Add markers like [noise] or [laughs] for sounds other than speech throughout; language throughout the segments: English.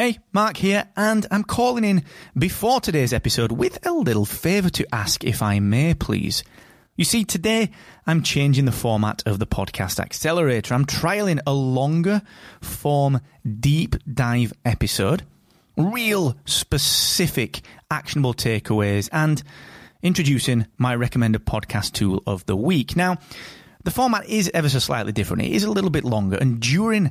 Hey, Mark here, and I'm calling in before today's episode with a little favour to ask, if I may, please. You see, today I'm changing the format of the podcast accelerator. I'm trialing a longer form deep dive episode, real specific actionable takeaways, and introducing my recommended podcast tool of the week. Now, the format is ever so slightly different. It is a little bit longer, and during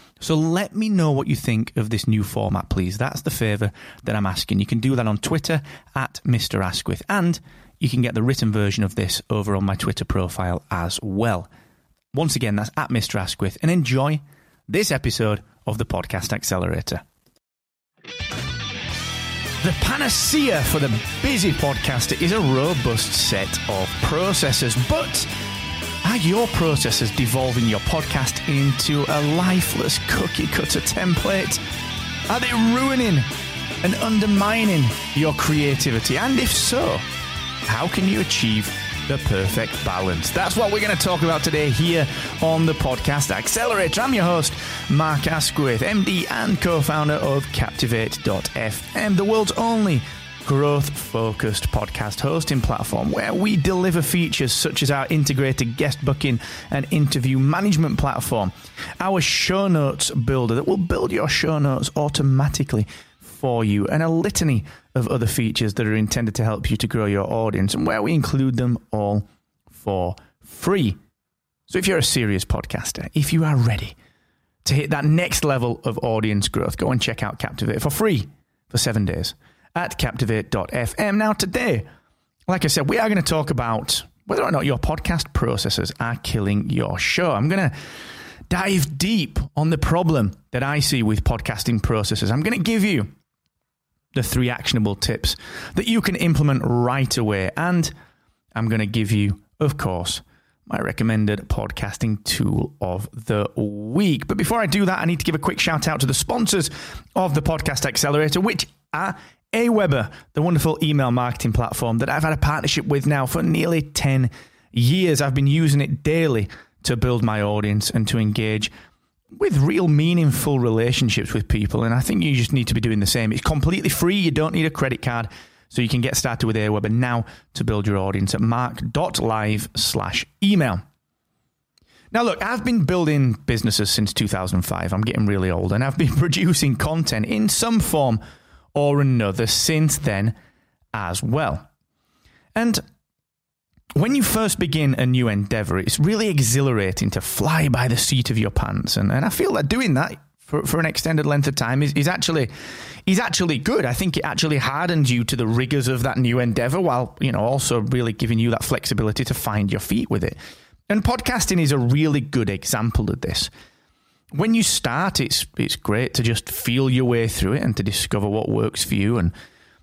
So let me know what you think of this new format, please. That's the favour that I'm asking. You can do that on Twitter at Mr. Asquith, and you can get the written version of this over on my Twitter profile as well. Once again, that's at Mr. Asquith, and enjoy this episode of the Podcast Accelerator. The panacea for the busy podcaster is a robust set of processes, but are your processes devolving your podcast into a lifeless cookie cutter template? Are they ruining and undermining your creativity? And if so, how can you achieve the perfect balance? That's what we're going to talk about today here on the podcast Accelerator. I'm your host, Mark Asquith, MD and co founder of Captivate.fm, the world's only growth focused podcast hosting platform where we deliver features such as our integrated guest booking and interview management platform, our show notes builder that will build your show notes automatically for you, and a litany of other features that are intended to help you to grow your audience and where we include them all for free. So if you're a serious podcaster, if you are ready to hit that next level of audience growth, go and check out Captivate for free for seven days at captivate.fm. Now, today, like I said, we are going to talk about whether or not your podcast processes are killing your show. I'm going to dive deep on the problem that I see with podcasting processes. I'm going to give you the three actionable tips that you can implement right away. And I'm going to give you, of course, my recommended podcasting tool of the week. But before I do that, I need to give a quick shout out to the sponsors of the Podcast Accelerator, which are Aweber, the wonderful email marketing platform that I've had a partnership with now for nearly 10 years. I've been using it daily to build my audience and to engage with real meaningful relationships with people. And I think you just need to be doing the same. It's completely free. You don't need a credit card. So you can get started with Aweber now to build your audience at mark.live slash email. Now, look, I've been building businesses since 2005. I'm getting really old and I've been [laughs] producing content in some form or another since then as well. And when you first begin a new endeavor, it's really exhilarating to fly by the seat of your pants. And, and I feel that doing that for, for an extended length of time is, is actually is actually good. I think it actually hardens you to the rigors of that new endeavor while, you know, also really giving you that flexibility to find your feet with it. And podcasting is a really good example of this when you start, it's it's great to just feel your way through it and to discover what works for you. And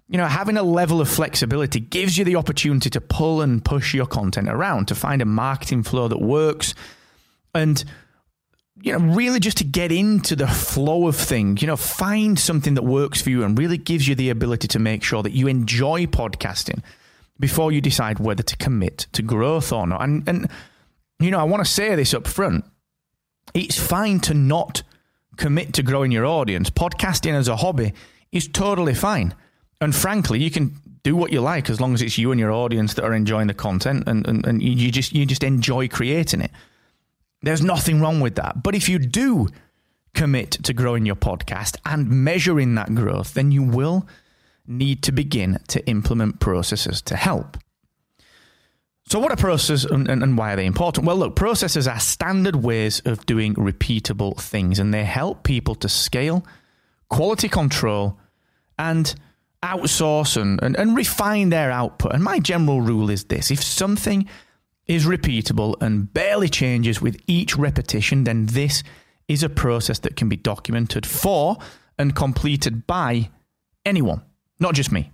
you know, having a level of flexibility gives you the opportunity to pull and push your content around to find a marketing flow that works, and you know, really just to get into the flow of things. You know, find something that works for you and really gives you the ability to make sure that you enjoy podcasting before you decide whether to commit to growth or not. And and you know, I want to say this up front it's fine to not commit to growing your audience. Podcasting as a hobby is totally fine. And frankly, you can do what you like as long as it's you and your audience that are enjoying the content and, and, and you just you just enjoy creating it. There's nothing wrong with that. But if you do commit to growing your podcast and measuring that growth, then you will need to begin to implement processes to help. So, what are processes and, and, and, why are they important? Well, look, processes are standard ways of doing repeatable things, and they help people to scale, quality control, and outsource and, and, and refine their output. And my general rule is this if something is repeatable and barely changes with each repetition, then this is a process that can be documented for and completed by anyone, not just me.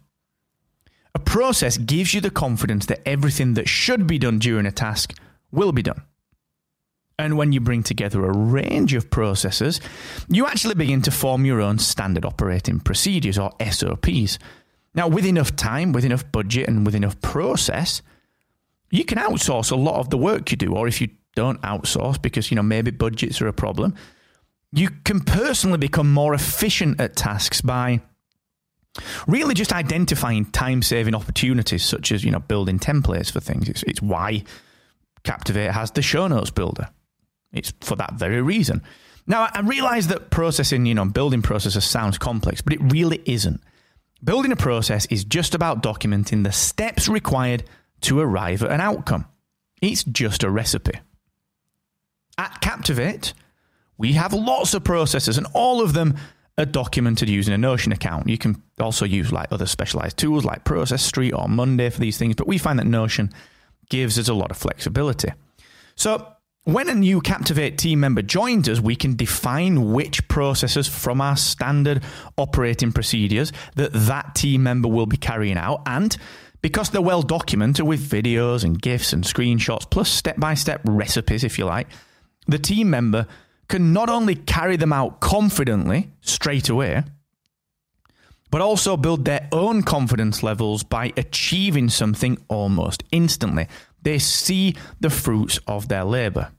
A process gives you the confidence that everything that should be done during a task will be done. And when you bring together a range of processes, you actually begin to form your own standard operating procedures or SOPs. Now, with enough time, with enough budget, and with enough process, you can outsource a lot of the work you do. Or if you don't outsource because, you know, maybe budgets are a problem, you can personally become more efficient at tasks by really just identifying time saving opportunities, such as, you know, building templates for things. It's, it's why Captivate has the show notes builder. It's for that very reason. Now, I realize that processing, you know, building processes sounds complex, but it really isn't. Building a process is just about documenting the steps required to arrive at an outcome. It's just a recipe. At Captivate, we have lots of processes, and all of them are documented using a Notion account. You can also use like other specialized tools like Process Street or Monday for these things, but we find that Notion gives us a lot of flexibility. So when a new Captivate team member joins us, we can define which processes from our standard operating procedures that that team member will be carrying out. And because they're well documented with videos and GIFs and screenshots, plus step by step recipes, if you like, the team member can not only carry them out confidently straight away, but also build their own confidence levels by achieving something almost instantly. They see the fruits of their labor.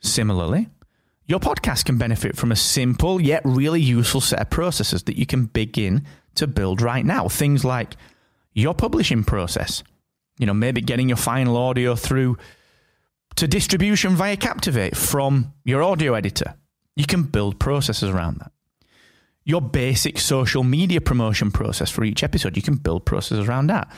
Similarly, your podcast can benefit from a simple yet really useful set of processes that you can begin to build right now. Things like your publishing process, you know, maybe getting your final audio through to distribution via Captivate from your audio editor. You can build processes around that. Your basic social media promotion process for each episode, you can build processes around that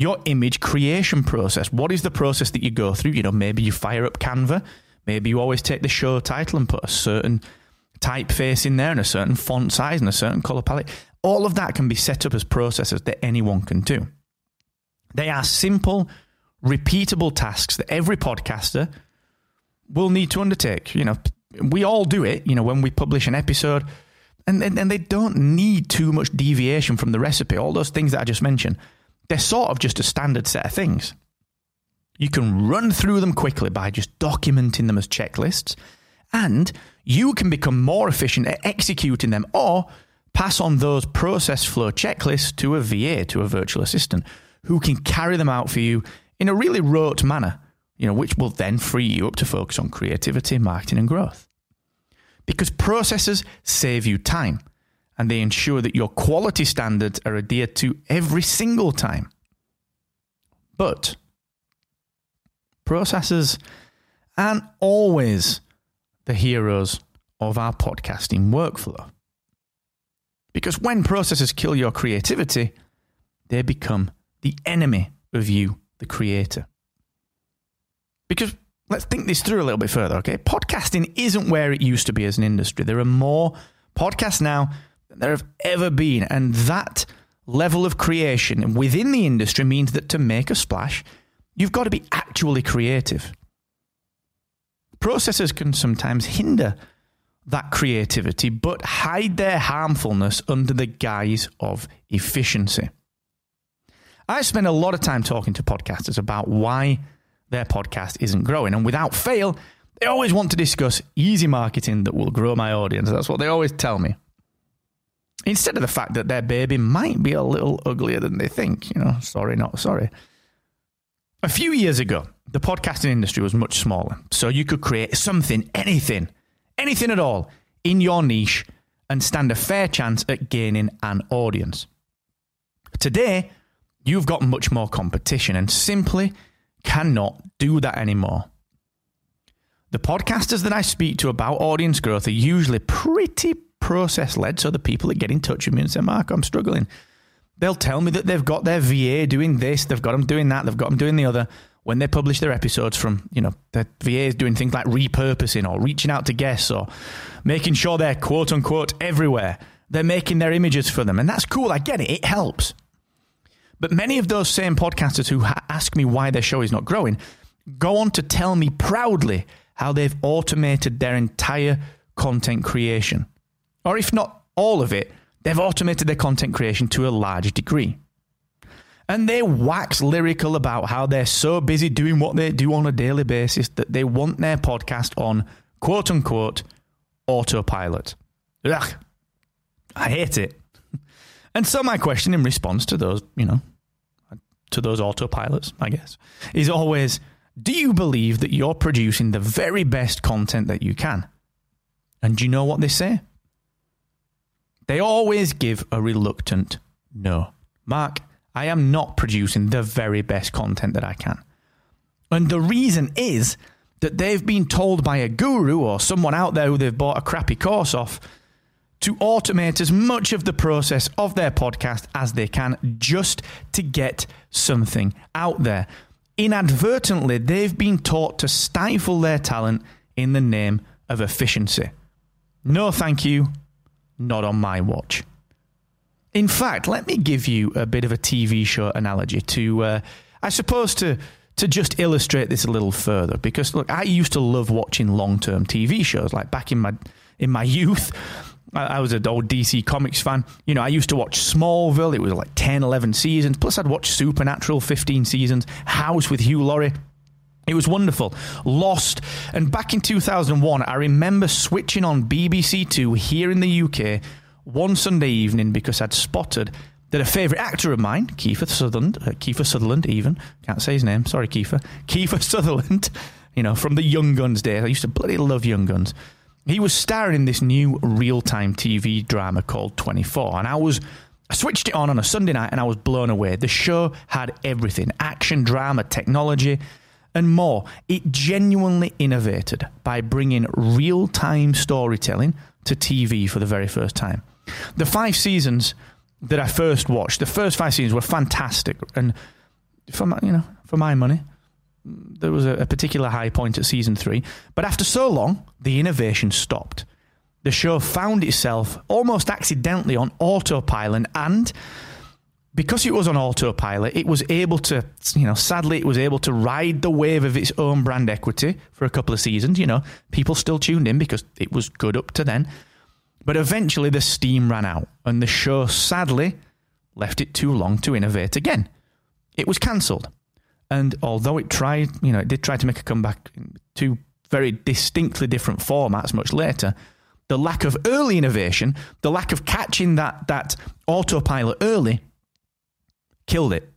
your image creation process. What is the process that you go through? You know, maybe you fire up Canva, maybe you always take the show title and put a certain typeface in there and a certain font size and a certain color palette. All of that can be set up as processes that anyone can do. They are simple, repeatable tasks that every podcaster will need to undertake. You know, we all do it, you know, when we publish an episode, and, and, and they don't need too much deviation from the recipe. All those things that I just mentioned they're sort of just a standard set of things. You can run through them quickly by just documenting them as checklists, and you can become more efficient at executing them or pass on those process flow checklists to a VA, to a virtual assistant, who can carry them out for you in a really rote manner, you know, which will then free you up to focus on creativity, marketing, and growth. Because processes save you time and they ensure that your quality standards are adhered to every single time. But processes aren't always the heroes of our podcasting workflow. Because when processes kill your creativity, they become the enemy of you, the creator. Because let's think this through a little bit further, okay? Podcasting isn't where it used to be as an industry. There are more podcasts now than there have ever been. And that level of creation within the industry means that to make a splash, you've got to be actually creative. Processes can sometimes hinder that creativity, but hide their harmfulness under the guise of efficiency. I spend a lot of time talking to podcasters about why their podcast isn't growing, and without fail, they always want to discuss easy marketing that will grow my audience. That's what they always tell me instead of the fact that their baby might be a little uglier than they think. You know, sorry, not sorry. A few years ago, the podcasting industry was much smaller, so you could create something, anything, anything at all in your niche and stand a fair chance at gaining an audience. Today, you've got much more competition and simply cannot do that anymore. The podcasters that I speak to about audience growth are usually pretty process led. So the people that get in touch with me and say, Mark, I'm struggling, they'll tell me that they've got their VA doing this, they've got them doing that, they've got them doing the other. When they publish their episodes from, you know, the VA is doing things like repurposing or reaching out to guests or making sure they're quote unquote everywhere. They're making their images for them. And that's cool. I get it. It helps. But many of those same podcasters who ha- ask me why their show is not growing go on to tell me proudly how they've automated their entire content creation or if not all of it, they've automated their content creation to a large degree. And they wax lyrical about how they're so busy doing what they do on a daily basis that they want their podcast on quote unquote autopilot. Ugh, I hate it. And so my question in response to those, you know, to those autopilots, I guess, is always do you believe that you're producing the very best content that you can? And do you know what they say? They always give a reluctant no. Mark, I am not producing the very best content that I can. And the reason is that they've been told by a guru or someone out there who they've bought a crappy course off to automate as much of the process of their podcast as they can just to get something out there. Inadvertently, they've been taught to stifle their talent in the name of efficiency. No, thank you. Not on my watch. In fact, let me give you a bit of a TV show analogy to, uh, I suppose, to to just illustrate this a little further. Because look, I used to love watching long term TV shows. Like back in my in my [laughs] youth, I was an old DC Comics fan. You know, I used to watch Smallville. It was like 10, 11 seasons. Plus, I'd watch Supernatural, 15 seasons. House with Hugh Laurie. It was wonderful. Lost. And back in 2001, I remember switching on BBC Two here in the UK one Sunday evening because I'd spotted that a favourite actor of mine, Kiefer Sutherland, uh, Kiefer Sutherland even, can't say his name, sorry Kiefer, Kiefer Sutherland, [laughs] you know, from the Young Guns days. I used to bloody love Young Guns. He was starring in this new real time TV drama called 24, and I was. I switched it on on a Sunday night and I was blown away. The show had everything action, drama, technology, and more. It genuinely innovated by bringing real time storytelling to TV for the very first time. The five seasons that I first watched, the first five seasons were fantastic, and for my, you know, for my money, there was a, a particular high point at season three. But after so long, the innovation stopped. The show found itself almost accidentally on autopilot, and because it was on autopilot, it was able to, you know, sadly, it was able to ride the wave of its own brand equity for a couple of seasons. You know, people still tuned in because it was good up to then. But eventually the steam ran out, and the show sadly left it too long to innovate again. It was cancelled. And although it tried, you know, it did try to make a comeback in two very distinctly different formats much later, the lack of early innovation, the lack of catching that, that autopilot early, killed it.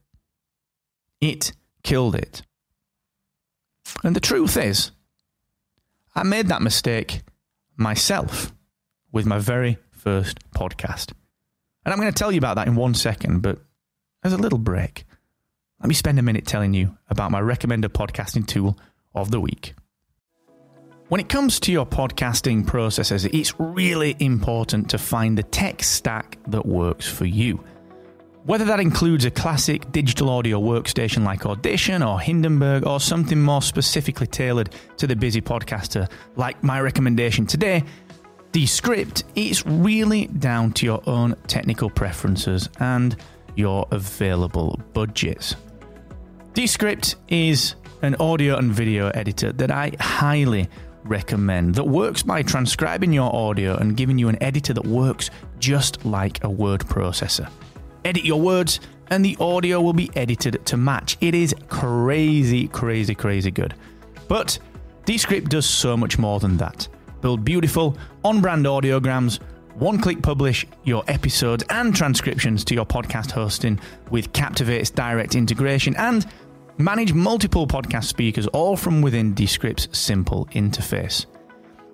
It killed it. And the truth is, I made that mistake myself with my very first podcast. And I'm going to tell you about that in one second, but there's a little break, let me spend a minute telling you about my recommended podcasting tool of the week. When it comes to your podcasting processes, it's really important to find the tech stack that works for you. Whether that includes a classic digital audio workstation like Audition or Hindenburg, or something more specifically tailored to the busy podcaster, like my recommendation today, Descript, it's really down to your own technical preferences and your available budgets. Descript is an audio and video editor that I highly recommend that works by transcribing your audio and giving you an editor that works just like a word processor. Edit your words and the audio will be edited to match. It is crazy, crazy, crazy good. But Descript does so much more than that build beautiful, on brand audiograms, one click publish your episodes and transcriptions to your podcast hosting with Captivate's direct integration and manage multiple podcast speakers all from within Descript's simple interface.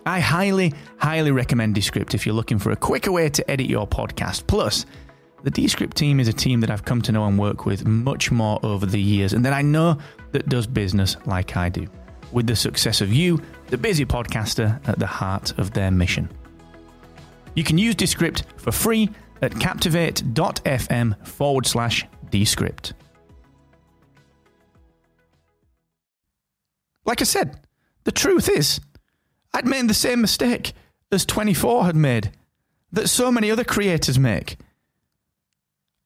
I highly, highly recommend Descript if you're looking for a quicker way to edit your podcast. Plus, the Descript team is a team that I've come to know and work with much more over the years and that I know that does business like I do with the success of you, the busy podcaster, at the heart of their mission. You can use Descript for free at captivate.fm forward slash Descript. Like I said, the truth is, I'd made the same mistake as 24 had made, that so many other creators make.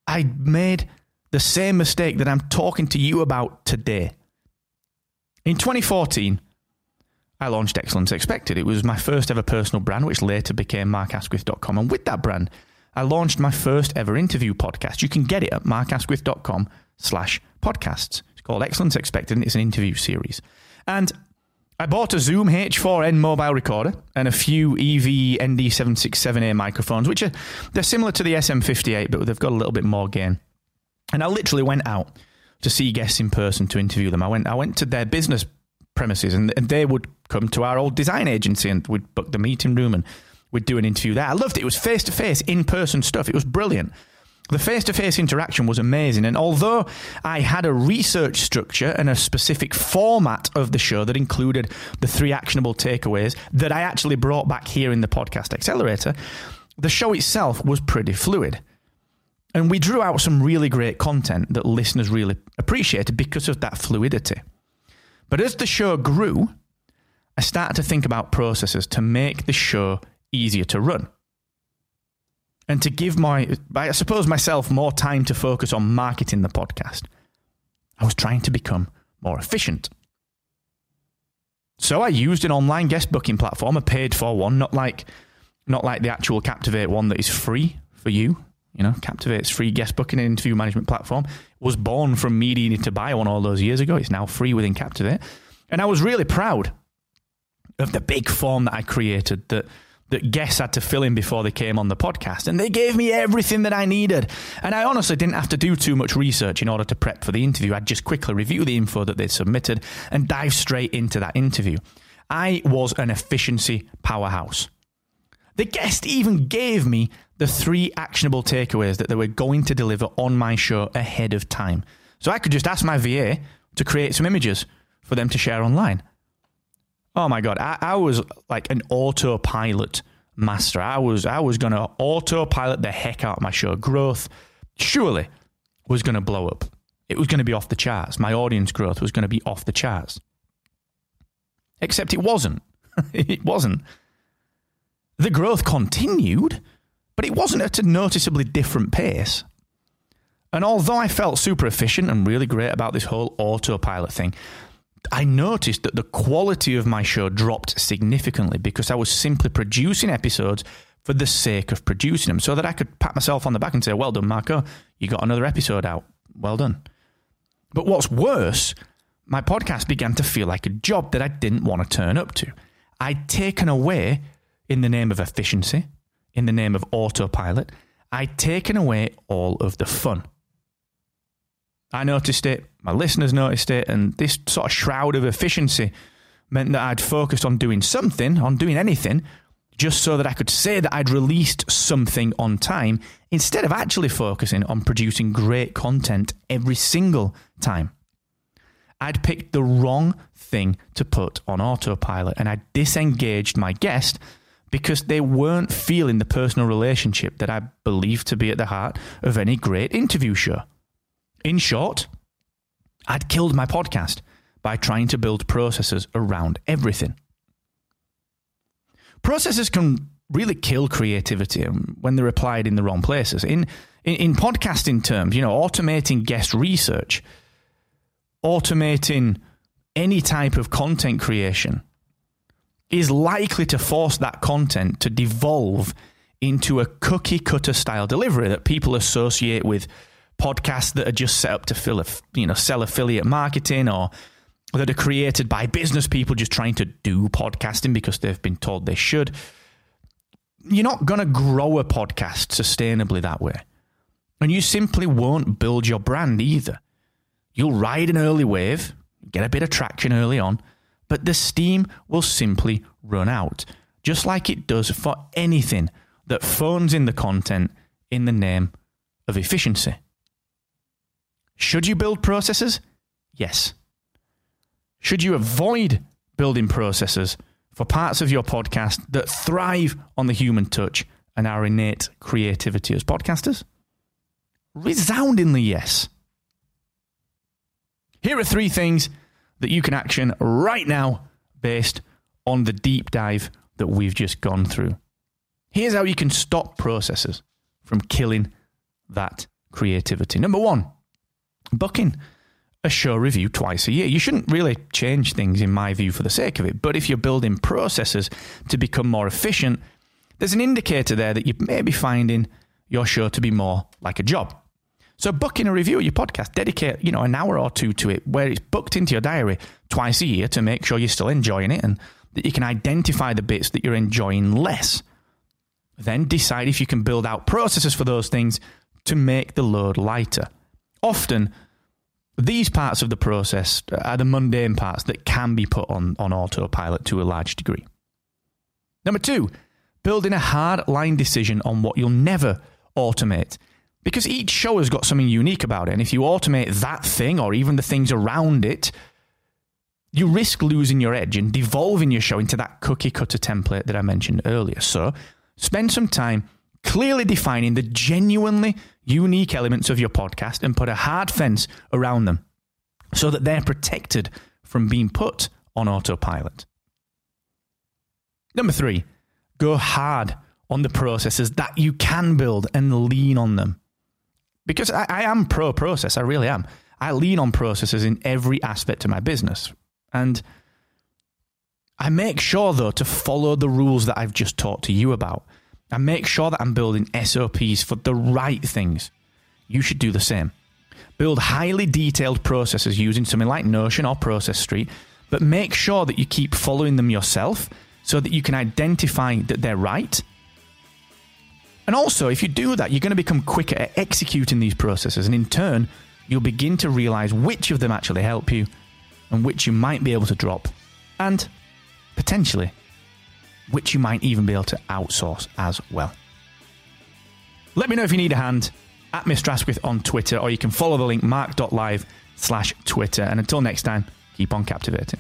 I made the same mistake that I'm talking to you about today. In 2014, I launched Excellence Expected. It was my first ever personal brand, which later became markasquith.com. And with that brand, I launched my first ever interview podcast. You can get it at markasquith.com slash podcasts. It's called Excellence Expected and it's an interview series. And I bought a Zoom H4n mobile recorder and a few EV ND767A microphones, which are they're similar to the SM58, but they've got a little bit more gain. And I literally went out to see guests in person to interview them. I went I went to their business premises and, and they would come to our old design agency and we'd book the meeting room and we'd do an interview there. I loved it. It was face to face, in person stuff. It was brilliant. The face to face interaction was amazing. And although I had a research structure and a specific format of the show that included the three actionable takeaways that I actually brought back here in the podcast accelerator, the show itself was pretty fluid. And we drew out some really great content that listeners really appreciated because of that fluidity. But as the show grew, I started to think about processes to make the show easier to run and to give my, I suppose, myself more time to focus on marketing the podcast. I was trying to become more efficient. So I used an online guest booking platform, a paid for one, not like not like the actual Captivate one that is free for you. You know, Captivate's free guest booking and interview management platform was born from me needing to buy one all those years ago. It's now free within Captivate. And I was really proud of the big form that I created that that guests had to fill in before they came on the podcast. And they gave me everything that I needed. And I honestly didn't have to do too much research in order to prep for the interview. I'd just quickly review the info that they'd submitted and dive straight into that interview. I was an efficiency powerhouse. The guest even gave me the three actionable takeaways that they were going to deliver on my show ahead of time. So I could just ask my VA to create some images for them to share online. Oh my god, I, I was like an autopilot master. I was I was gonna autopilot the heck out of my show. Growth surely was gonna blow up. It was gonna be off the charts. My audience growth was gonna be off the charts. Except it wasn't. [laughs] it wasn't. The growth continued, but it wasn't at a noticeably different pace. And although I felt super efficient and really great about this whole autopilot thing, I noticed that the quality of my show dropped significantly because I was simply producing episodes for the sake of producing them so that I could pat myself on the back and say, Well done, Marco, you got another episode out. Well done. But what's worse, my podcast began to feel like a job that I didn't want to turn up to. I'd taken away, in the name of efficiency, in the name of autopilot, I'd taken away all of the fun. I noticed it, my listeners noticed it, and this sort of shroud of efficiency meant that I'd focused on doing something, on doing anything, just so that I could say that I'd released something on time instead of actually focusing on producing great content every single time. I'd picked the wrong thing to put on autopilot and I disengaged my guest because they weren't feeling the personal relationship that I believe to be at the heart of any great interview show. In short, I'd killed my podcast by trying to build processes around everything. Processes can really kill creativity um, when they're applied in the wrong places. In, in, in podcasting terms, you know, automating guest research, automating any type of content creation is likely to force that content to devolve into a cookie cutter style delivery that people associate with podcasts that are just set up to fill a, you know sell affiliate marketing or that are created by business people just trying to do podcasting because they've been told they should. You're not going to grow a podcast sustainably that way. And you simply won't build your brand either. You'll ride an early wave, get a bit of traction early on, but the steam will simply run out, just like it does for anything that phones in the content in the name of efficiency. Should you build processes? Yes. Should you avoid building processes for parts of your podcast that thrive on the human touch and our innate creativity as podcasters? Resoundingly yes. Here are three things that you can action right now based on the deep dive that we've just gone through. Here's how you can stop processes from killing that creativity. Number one, booking a show review twice a year. You shouldn't really change things, in my view, for the sake of it. But if you're building processes to become more efficient, there's an indicator there that you may be finding your show to be more like a job. So booking a review of your podcast, dedicate, you know, an hour or two to it where it's booked into your diary twice a year to make sure you're still enjoying it and that you can identify the bits that you're enjoying less. Then decide if you can build out processes for those things to make the load lighter. Often, these parts of the process are the mundane parts that can be put on, on autopilot to a large degree. Number two, building a hard line decision on what you'll never automate because each show has got something unique about it. And if you automate that thing or even the things around it, you risk losing your edge and devolving your show into that cookie cutter template that I mentioned earlier. So spend some time clearly defining the genuinely unique elements of your podcast and put a hard fence around them so that they're protected from being put on autopilot. Number three, go hard on the processes that you can build and lean on them because I, I am pro process. I really am. I lean on processes in every aspect of my business. And I make sure, though, to follow the rules that I've just talked to you about. I make sure that I'm building SOPs for the right things. You should do the same. Build highly detailed processes using something like Notion or Process Street, but make sure that you keep following them yourself so that you can identify that they're right and also, if you do that, you're going to become quicker at executing these processes. And in turn, you'll begin to realize which of them actually help you and which you might be able to drop. And potentially, which you might even be able to outsource as well. Let me know if you need a hand at Mr. Asquith on Twitter, or you can follow the link mark.live slash Twitter. And until next time, keep on captivating.